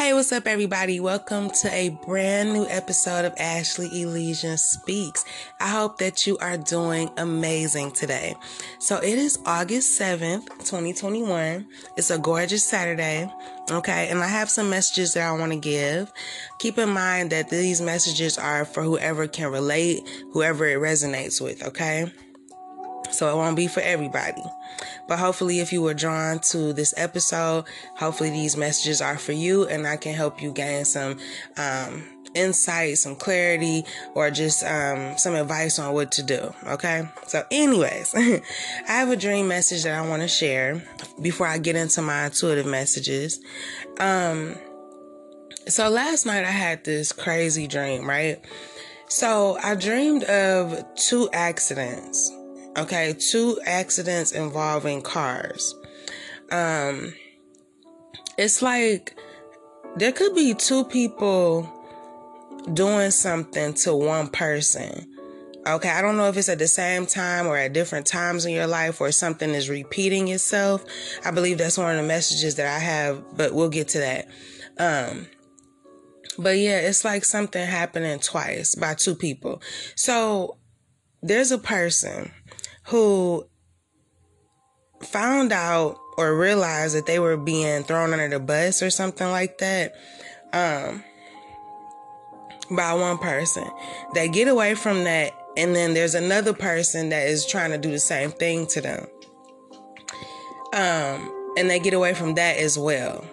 Hey, what's up, everybody? Welcome to a brand new episode of Ashley Elysian Speaks. I hope that you are doing amazing today. So, it is August 7th, 2021. It's a gorgeous Saturday, okay? And I have some messages that I want to give. Keep in mind that these messages are for whoever can relate, whoever it resonates with, okay? So, it won't be for everybody. But hopefully, if you were drawn to this episode, hopefully these messages are for you and I can help you gain some um, insight, some clarity, or just um, some advice on what to do. Okay. So, anyways, I have a dream message that I want to share before I get into my intuitive messages. Um, so, last night I had this crazy dream, right? So, I dreamed of two accidents Okay, two accidents involving cars. Um, it's like there could be two people doing something to one person. Okay, I don't know if it's at the same time or at different times in your life or something is repeating itself. I believe that's one of the messages that I have, but we'll get to that. Um, but yeah, it's like something happening twice by two people. So there's a person who found out or realized that they were being thrown under the bus or something like that um, by one person. They get away from that, and then there's another person that is trying to do the same thing to them. Um, and they get away from that as well.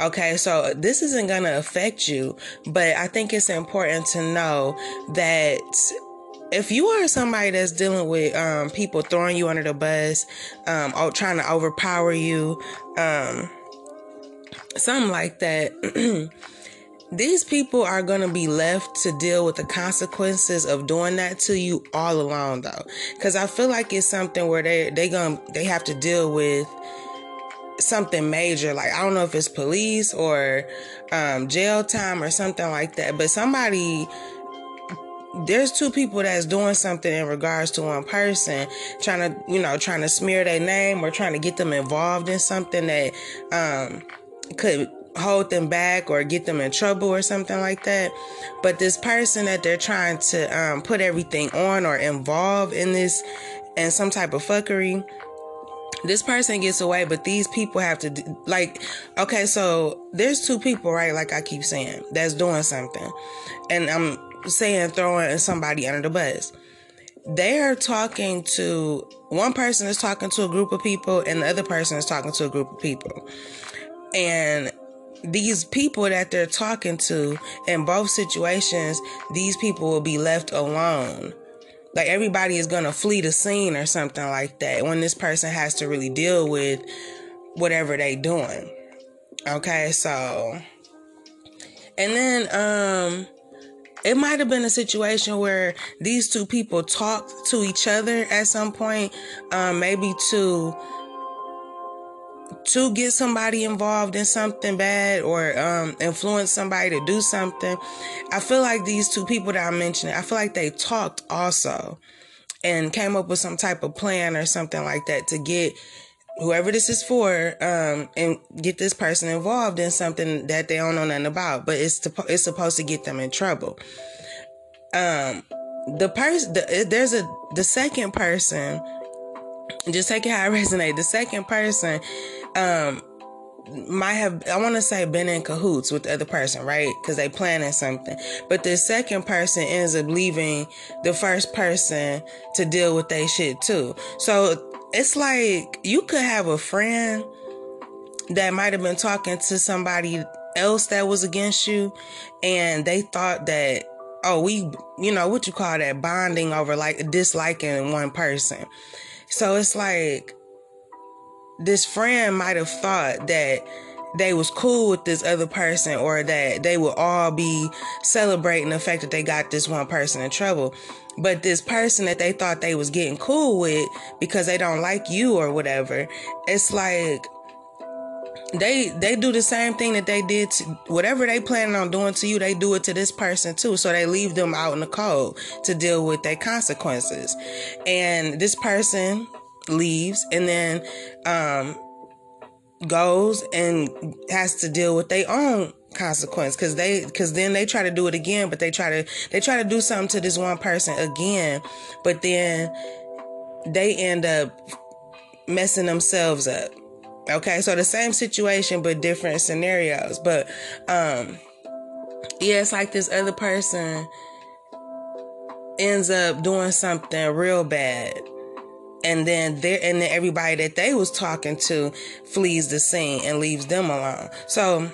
Okay, so this isn't going to affect you, but I think it's important to know that if you are somebody that's dealing with um, people throwing you under the bus, um, or trying to overpower you, um, something like that, these people are going to be left to deal with the consequences of doing that to you all alone, though, because I feel like it's something where they they going they have to deal with something major. Like i don't know if it's police or um, jail time or something like that but somebody there's two people that's doing something in regards to one person trying to you know trying to smear their name or trying to get them involved in something that um, could hold them back or get them in trouble or something like that but this person that they're trying to um, put everything on or involve in this and some type of fuckery this person gets away, but these people have to like, okay, so there's two people, right? Like I keep saying, that's doing something, and I'm saying throwing somebody under the bus. They are talking to one person is talking to a group of people, and the other person is talking to a group of people. And these people that they're talking to in both situations, these people will be left alone. Like everybody is gonna flee the scene or something like that when this person has to really deal with whatever they doing. Okay, so and then um it might have been a situation where these two people talked to each other at some point, um, maybe to to get somebody involved in something bad or um, influence somebody to do something. I feel like these two people that I mentioned, I feel like they talked also and came up with some type of plan or something like that to get whoever this is for, um, and get this person involved in something that they don't know nothing about, but it's to, it's supposed to get them in trouble. Um, the person, the, there's a the second person. Just take it how it resonates. The second person, um, might have I want to say been in cahoots with the other person, right? Because they planning something. But the second person ends up leaving the first person to deal with their shit too. So it's like you could have a friend that might have been talking to somebody else that was against you and they thought that oh we you know what you call that bonding over like disliking one person. So it's like this friend might have thought that they was cool with this other person or that they would all be celebrating the fact that they got this one person in trouble but this person that they thought they was getting cool with because they don't like you or whatever, it's like they they do the same thing that they did to whatever they planning on doing to you they do it to this person too. So they leave them out in the cold to deal with their consequences. And this person leaves and then um goes and has to deal with their own consequence because they because then they try to do it again but they try to they try to do something to this one person again but then they end up messing themselves up. Okay so the same situation but different scenarios. But um yeah it's like this other person ends up doing something real bad and then there and then everybody that they was talking to flees the scene and leaves them alone. So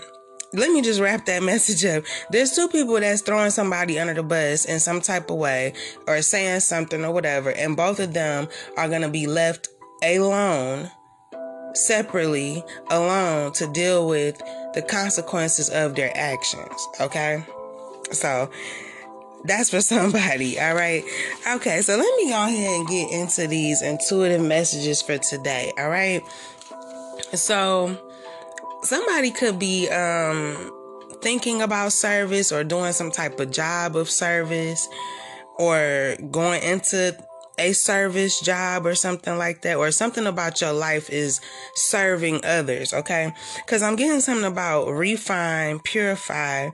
let me just wrap that message up. There's two people that's throwing somebody under the bus in some type of way or saying something or whatever, and both of them are going to be left alone, separately, alone to deal with the consequences of their actions. Okay? So, that's for somebody, all right? Okay, so let me go ahead and get into these intuitive messages for today, all right? So, somebody could be um, thinking about service or doing some type of job of service or going into a service job or something like that, or something about your life is serving others, okay? Because I'm getting something about refine, purify,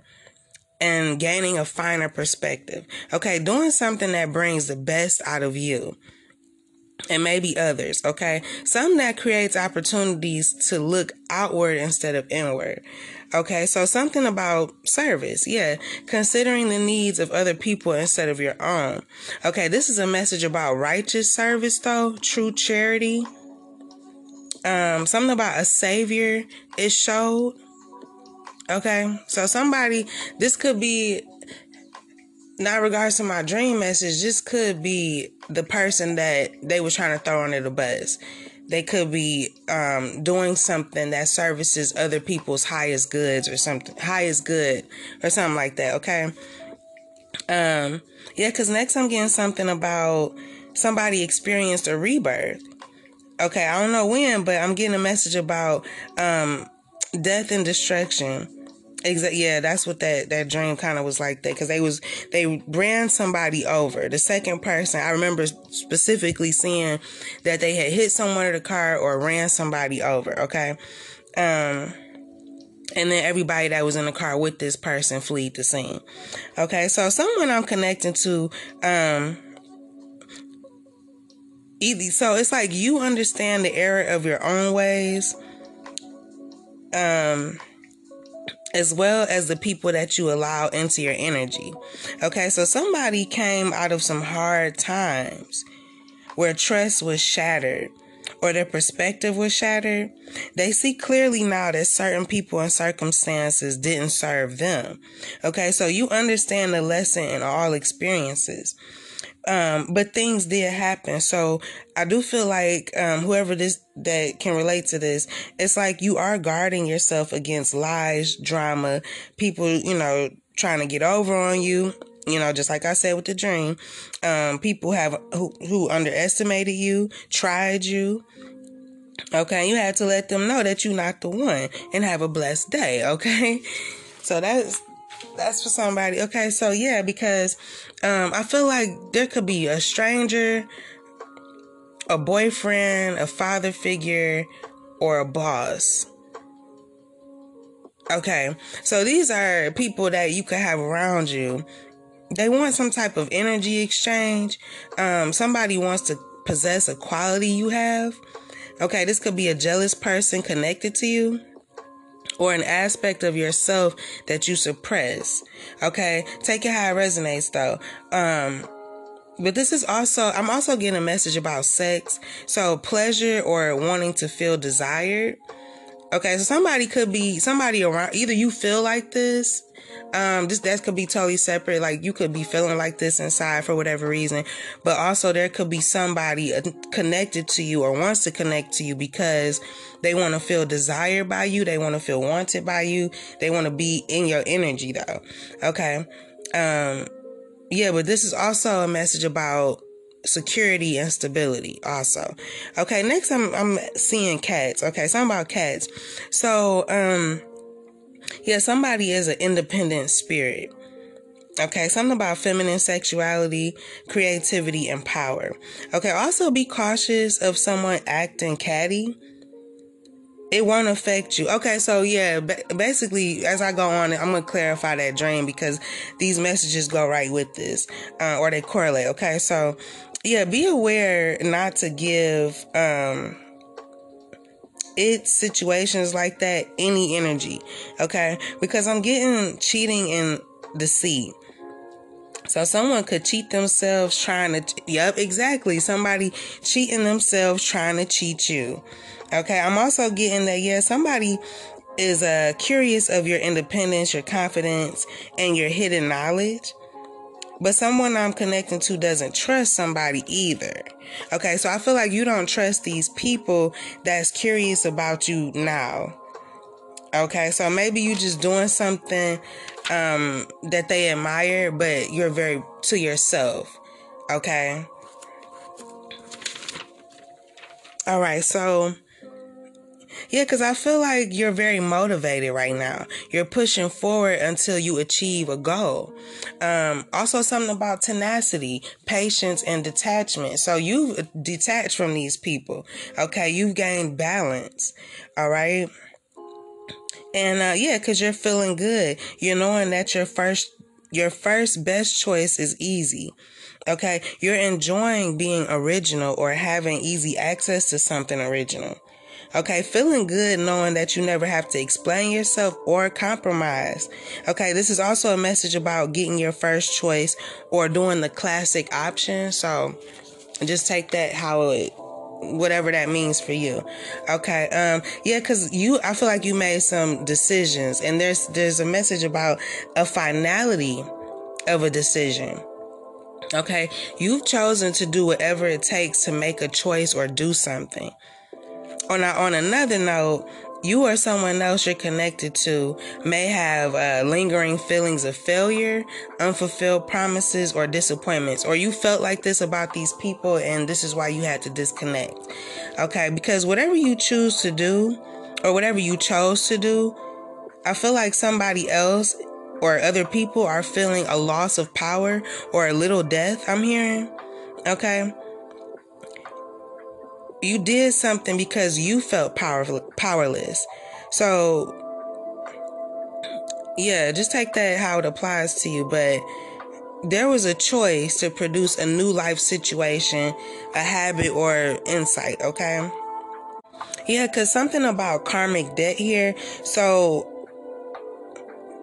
and gaining a finer perspective. Okay, doing something that brings the best out of you and maybe others, okay? Some that creates opportunities to look outward instead of inward. Okay, so something about service, yeah, considering the needs of other people instead of your own. Okay, this is a message about righteous service though, true charity. Um, something about a savior is showed. Okay, so somebody, this could be not regards to my dream message, this could be the person that they were trying to throw under the bus. They could be um, doing something that services other people's highest goods or something, highest good or something like that. Okay. Um, yeah, because next I'm getting something about somebody experienced a rebirth. Okay, I don't know when, but I'm getting a message about um, death and destruction Exactly. Yeah, that's what that that dream kind of was like that because they was they ran somebody over. The second person, I remember specifically seeing that they had hit someone in the car or ran somebody over. Okay, um, and then everybody that was in the car with this person fled the scene. Okay, so someone I'm connecting to, um, so it's like you understand the error of your own ways. Um as well as the people that you allow into your energy. Okay, so somebody came out of some hard times where trust was shattered or their perspective was shattered. They see clearly now that certain people and circumstances didn't serve them. Okay, so you understand the lesson in all experiences. Um, but things did happen. So I do feel like um, whoever this that can relate to this, it's like you are guarding yourself against lies, drama, people, you know, trying to get over on you. You know, just like I said with the dream, um, people have who, who underestimated you, tried you. Okay, you had to let them know that you're not the one, and have a blessed day. Okay, so that's that's for somebody. Okay, so yeah, because um, I feel like there could be a stranger, a boyfriend, a father figure, or a boss. Okay, so these are people that you could have around you. They want some type of energy exchange. Um, somebody wants to possess a quality you have. Okay, this could be a jealous person connected to you or an aspect of yourself that you suppress. Okay. Take it how it resonates though. Um, but this is also, I'm also getting a message about sex. So pleasure or wanting to feel desired. Okay. So somebody could be somebody around, either you feel like this um, this that could be totally separate. Like you could be feeling like this inside for whatever reason, but also there could be somebody uh, connected to you or wants to connect to you because they want to feel desired by you. They want to feel wanted by you. They want to be in your energy though. Okay. Um, yeah, but this is also a message about security and stability also. Okay, next I'm I'm seeing cats. Okay, something about cats. So um yeah, somebody is an independent spirit. Okay, something about feminine sexuality, creativity, and power. Okay, also be cautious of someone acting catty. it won't affect you. Okay, so yeah, basically, as I go on, I'm gonna clarify that dream because these messages go right with this, uh, or they correlate. Okay, so yeah, be aware not to give um it situations like that any energy. Okay, because I'm getting cheating and deceit. So someone could cheat themselves trying to, yep, exactly. Somebody cheating themselves trying to cheat you. Okay. I'm also getting that, yeah, somebody is uh, curious of your independence, your confidence, and your hidden knowledge. But someone I'm connecting to doesn't trust somebody either. Okay, so I feel like you don't trust these people that's curious about you now. Okay, so maybe you just doing something um, that they admire, but you're very to yourself. Okay. All right, so yeah, because I feel like you're very motivated right now. You're pushing forward until you achieve a goal. Um, also, something about tenacity, patience, and detachment. So you've detached from these people. Okay, you've gained balance. All right. And uh, yeah, because you're feeling good. You're knowing that your first your first best choice is easy. Okay, you're enjoying being original or having easy access to something original. Okay, feeling good knowing that you never have to explain yourself or compromise. Okay, this is also a message about getting your first choice or doing the classic option. So just take that how it whatever that means for you. Okay. Um yeah, cuz you I feel like you made some decisions and there's there's a message about a finality of a decision. Okay? You've chosen to do whatever it takes to make a choice or do something. On a, on another note, you or someone else you're connected to may have uh, lingering feelings of failure, unfulfilled promises, or disappointments, or you felt like this about these people and this is why you had to disconnect. Okay, because whatever you choose to do, or whatever you chose to do, I feel like somebody else or other people are feeling a loss of power or a little death, I'm hearing. Okay you did something because you felt powerful, powerless. So, yeah, just take that how it applies to you. But there was a choice to produce a new life situation, a habit, or insight, okay? Yeah, because something about karmic debt here. So,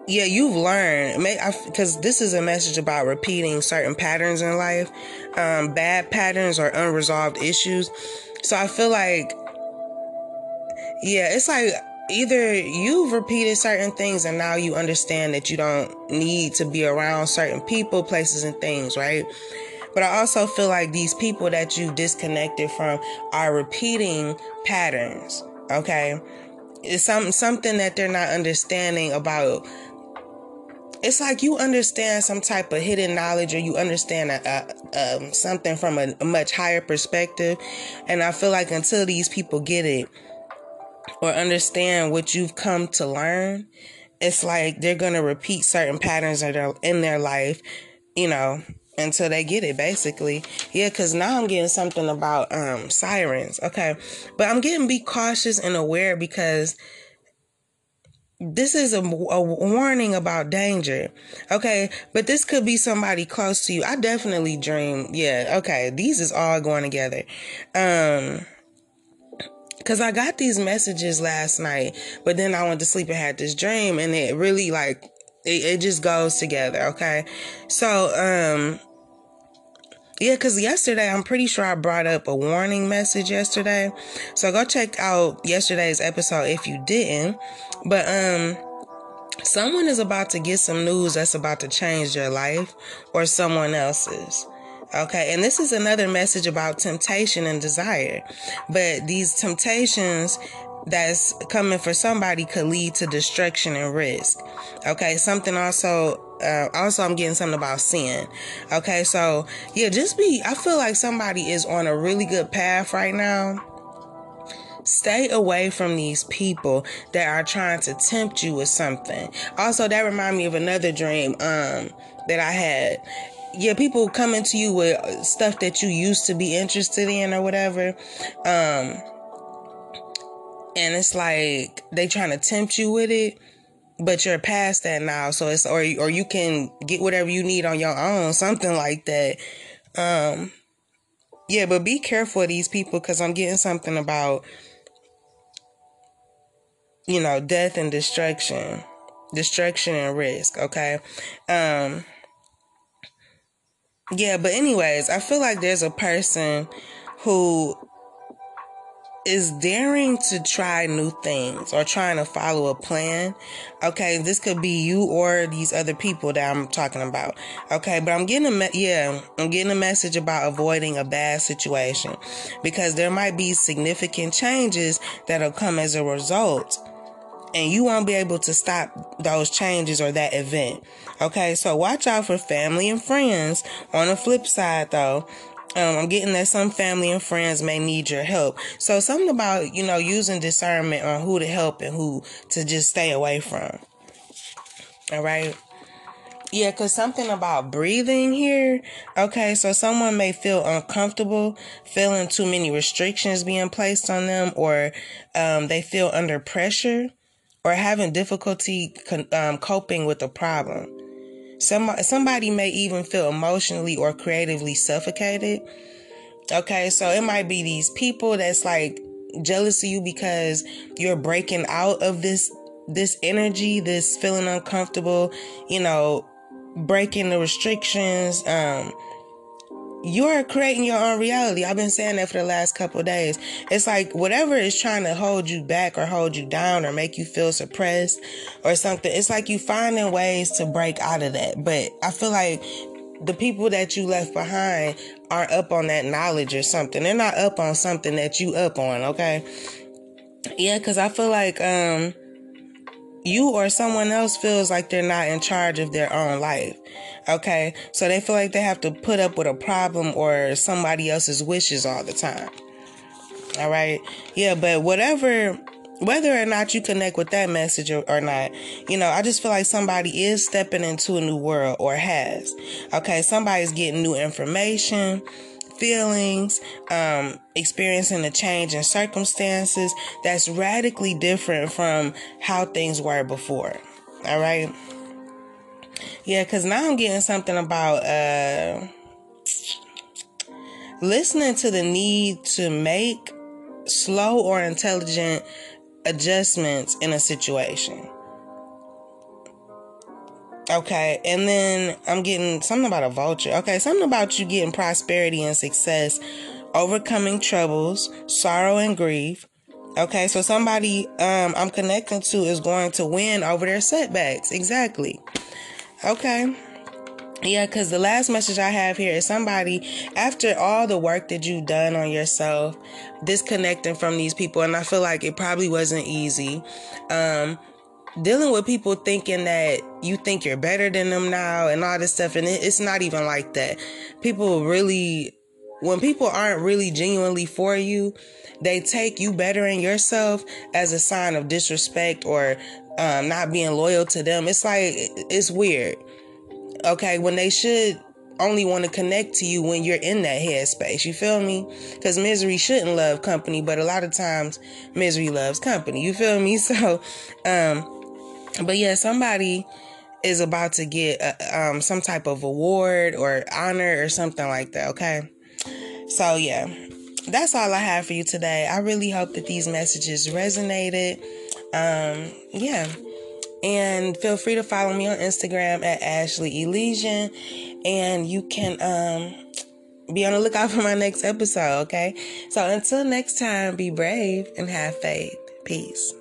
yeah, you've learned because this is a message about repeating certain patterns in life, um, bad patterns or unresolved issues. So I feel like, yeah, it's like either you've repeated certain things and now you understand that you don't need to be around certain people, places, and things, right? But I also feel like these people that you've disconnected from are repeating patterns, okay? It's some, something that they're not understanding about it's like you understand some type of hidden knowledge or you understand a, a, um, something from a, much higher perspective. And I feel like until these people get it or understand what you've come to learn, it's like they're going to repeat certain patterns in their, in their life, you know, until they get it basically yeah because now i'm getting something about um sirens okay but i'm getting be cautious and aware because this is a, a, warning about danger. Okay. But this could be somebody close to you. I definitely dream. Yeah. Okay. These is all going together. Um, cause I got these messages last night, but then I went to sleep and had this dream and it really like, it, it just goes together. Okay. So, um, yeah, because yesterday, I'm pretty sure I brought up a warning message yesterday. So go check out yesterday's episode if you didn't. But, um, someone is about to get some news that's about to change your life or someone else's. Okay. And this is another message about temptation and desire. But these temptations that's coming for somebody could lead to destruction and risk. Okay. Something also uh, also I'm getting something about sin. Okay, so yeah, just be. I feel like somebody is on a really good path right now. Stay away from these people that are trying to tempt you with something. Also, that remind me of another dream um, that I had. Yeah, people coming to you with stuff that you used to be interested in or whatever. Um, and it's like they trying to tempt you with it but you're past that now. So it's or or you can get whatever you need on your own something like that. Um yeah but be careful of these people because i'm getting something about you know death and destruction destruction and risk okay? Um yeah but anyways i feel like there's a person who is daring to try new things or trying to follow a plan. Okay, this could be you or these other people that I'm talking about. Okay, but I'm getting a me- yeah, I'm getting a message about avoiding a bad situation because there might be significant changes that'll come as a result. And you won't be able to stop those changes or that event. Okay, so watch out for family and friends. On the flip side, though, um, I'm getting that some family and friends may need your help. So something about, you know, using discernment on who to help and who to just stay away from. All right. Yeah, because something about breathing here. Okay, so someone may feel uncomfortable, feeling too many restrictions being placed on them, or um, they feel under pressure, or having difficulty con- um, coping with a problem. Some, somebody may even feel emotionally or creatively suffocated. Okay, so it might be these people that's like jealous of you because you're breaking out of this this energy, this feeling uncomfortable, you know, breaking the restrictions, um, you're creating your own reality. I've been saying that for the last couple days. It's like whatever is trying to hold you back or hold you down or make you feel suppressed or something. It's like you finding ways to break out of that. But I feel like the people that you left behind are up on that knowledge or something. They're not up on something that you up on, okay? Yeah, cuz I feel like um you or someone else feels like they're not in charge of their own life. Okay. So they feel like they have to put up with a problem or somebody else's wishes all the time. All right. Yeah. But whatever, whether or not you connect with that message or, or not, you know, I just feel like somebody is stepping into a new world or has. Okay. Somebody's getting new information feelings, um, experiencing a change in circumstances that's radically different from how things were before. All right. Yeah, because now I'm getting something about uh, listening to the need to make slow or intelligent adjustments in a situation. Okay, and then I'm getting something about a vulture. Okay, something about you getting prosperity and success, overcoming troubles, sorrow and grief. Okay, so somebody um, I'm connecting to is going to win over their setbacks. Exactly. Okay. Yeah, because the last message I have here is somebody, after all the work that you've done on yourself, disconnecting from these people, and I feel like it probably wasn't easy. Um, dealing with people thinking that you think you're better than them now and all this stuff and it's not even like that people really when people aren't really genuinely for you they take you bettering yourself as a sign of disrespect or um, not being loyal to them it's like it's weird okay when they should only want to connect to you when you're in that headspace. You feel me? Because misery shouldn't love company, but a lot of times misery loves company. You feel me? So, um, but yeah, somebody is about to get a, um, some type of award or honor or something like that. Okay. So yeah, that's all I have for you today. I really hope that these messages resonated. Um, yeah. And feel free to follow me on Instagram at Ashley Elysian. And you can um, be on the lookout for my next episode, okay? So until next time, be brave and have faith. Peace.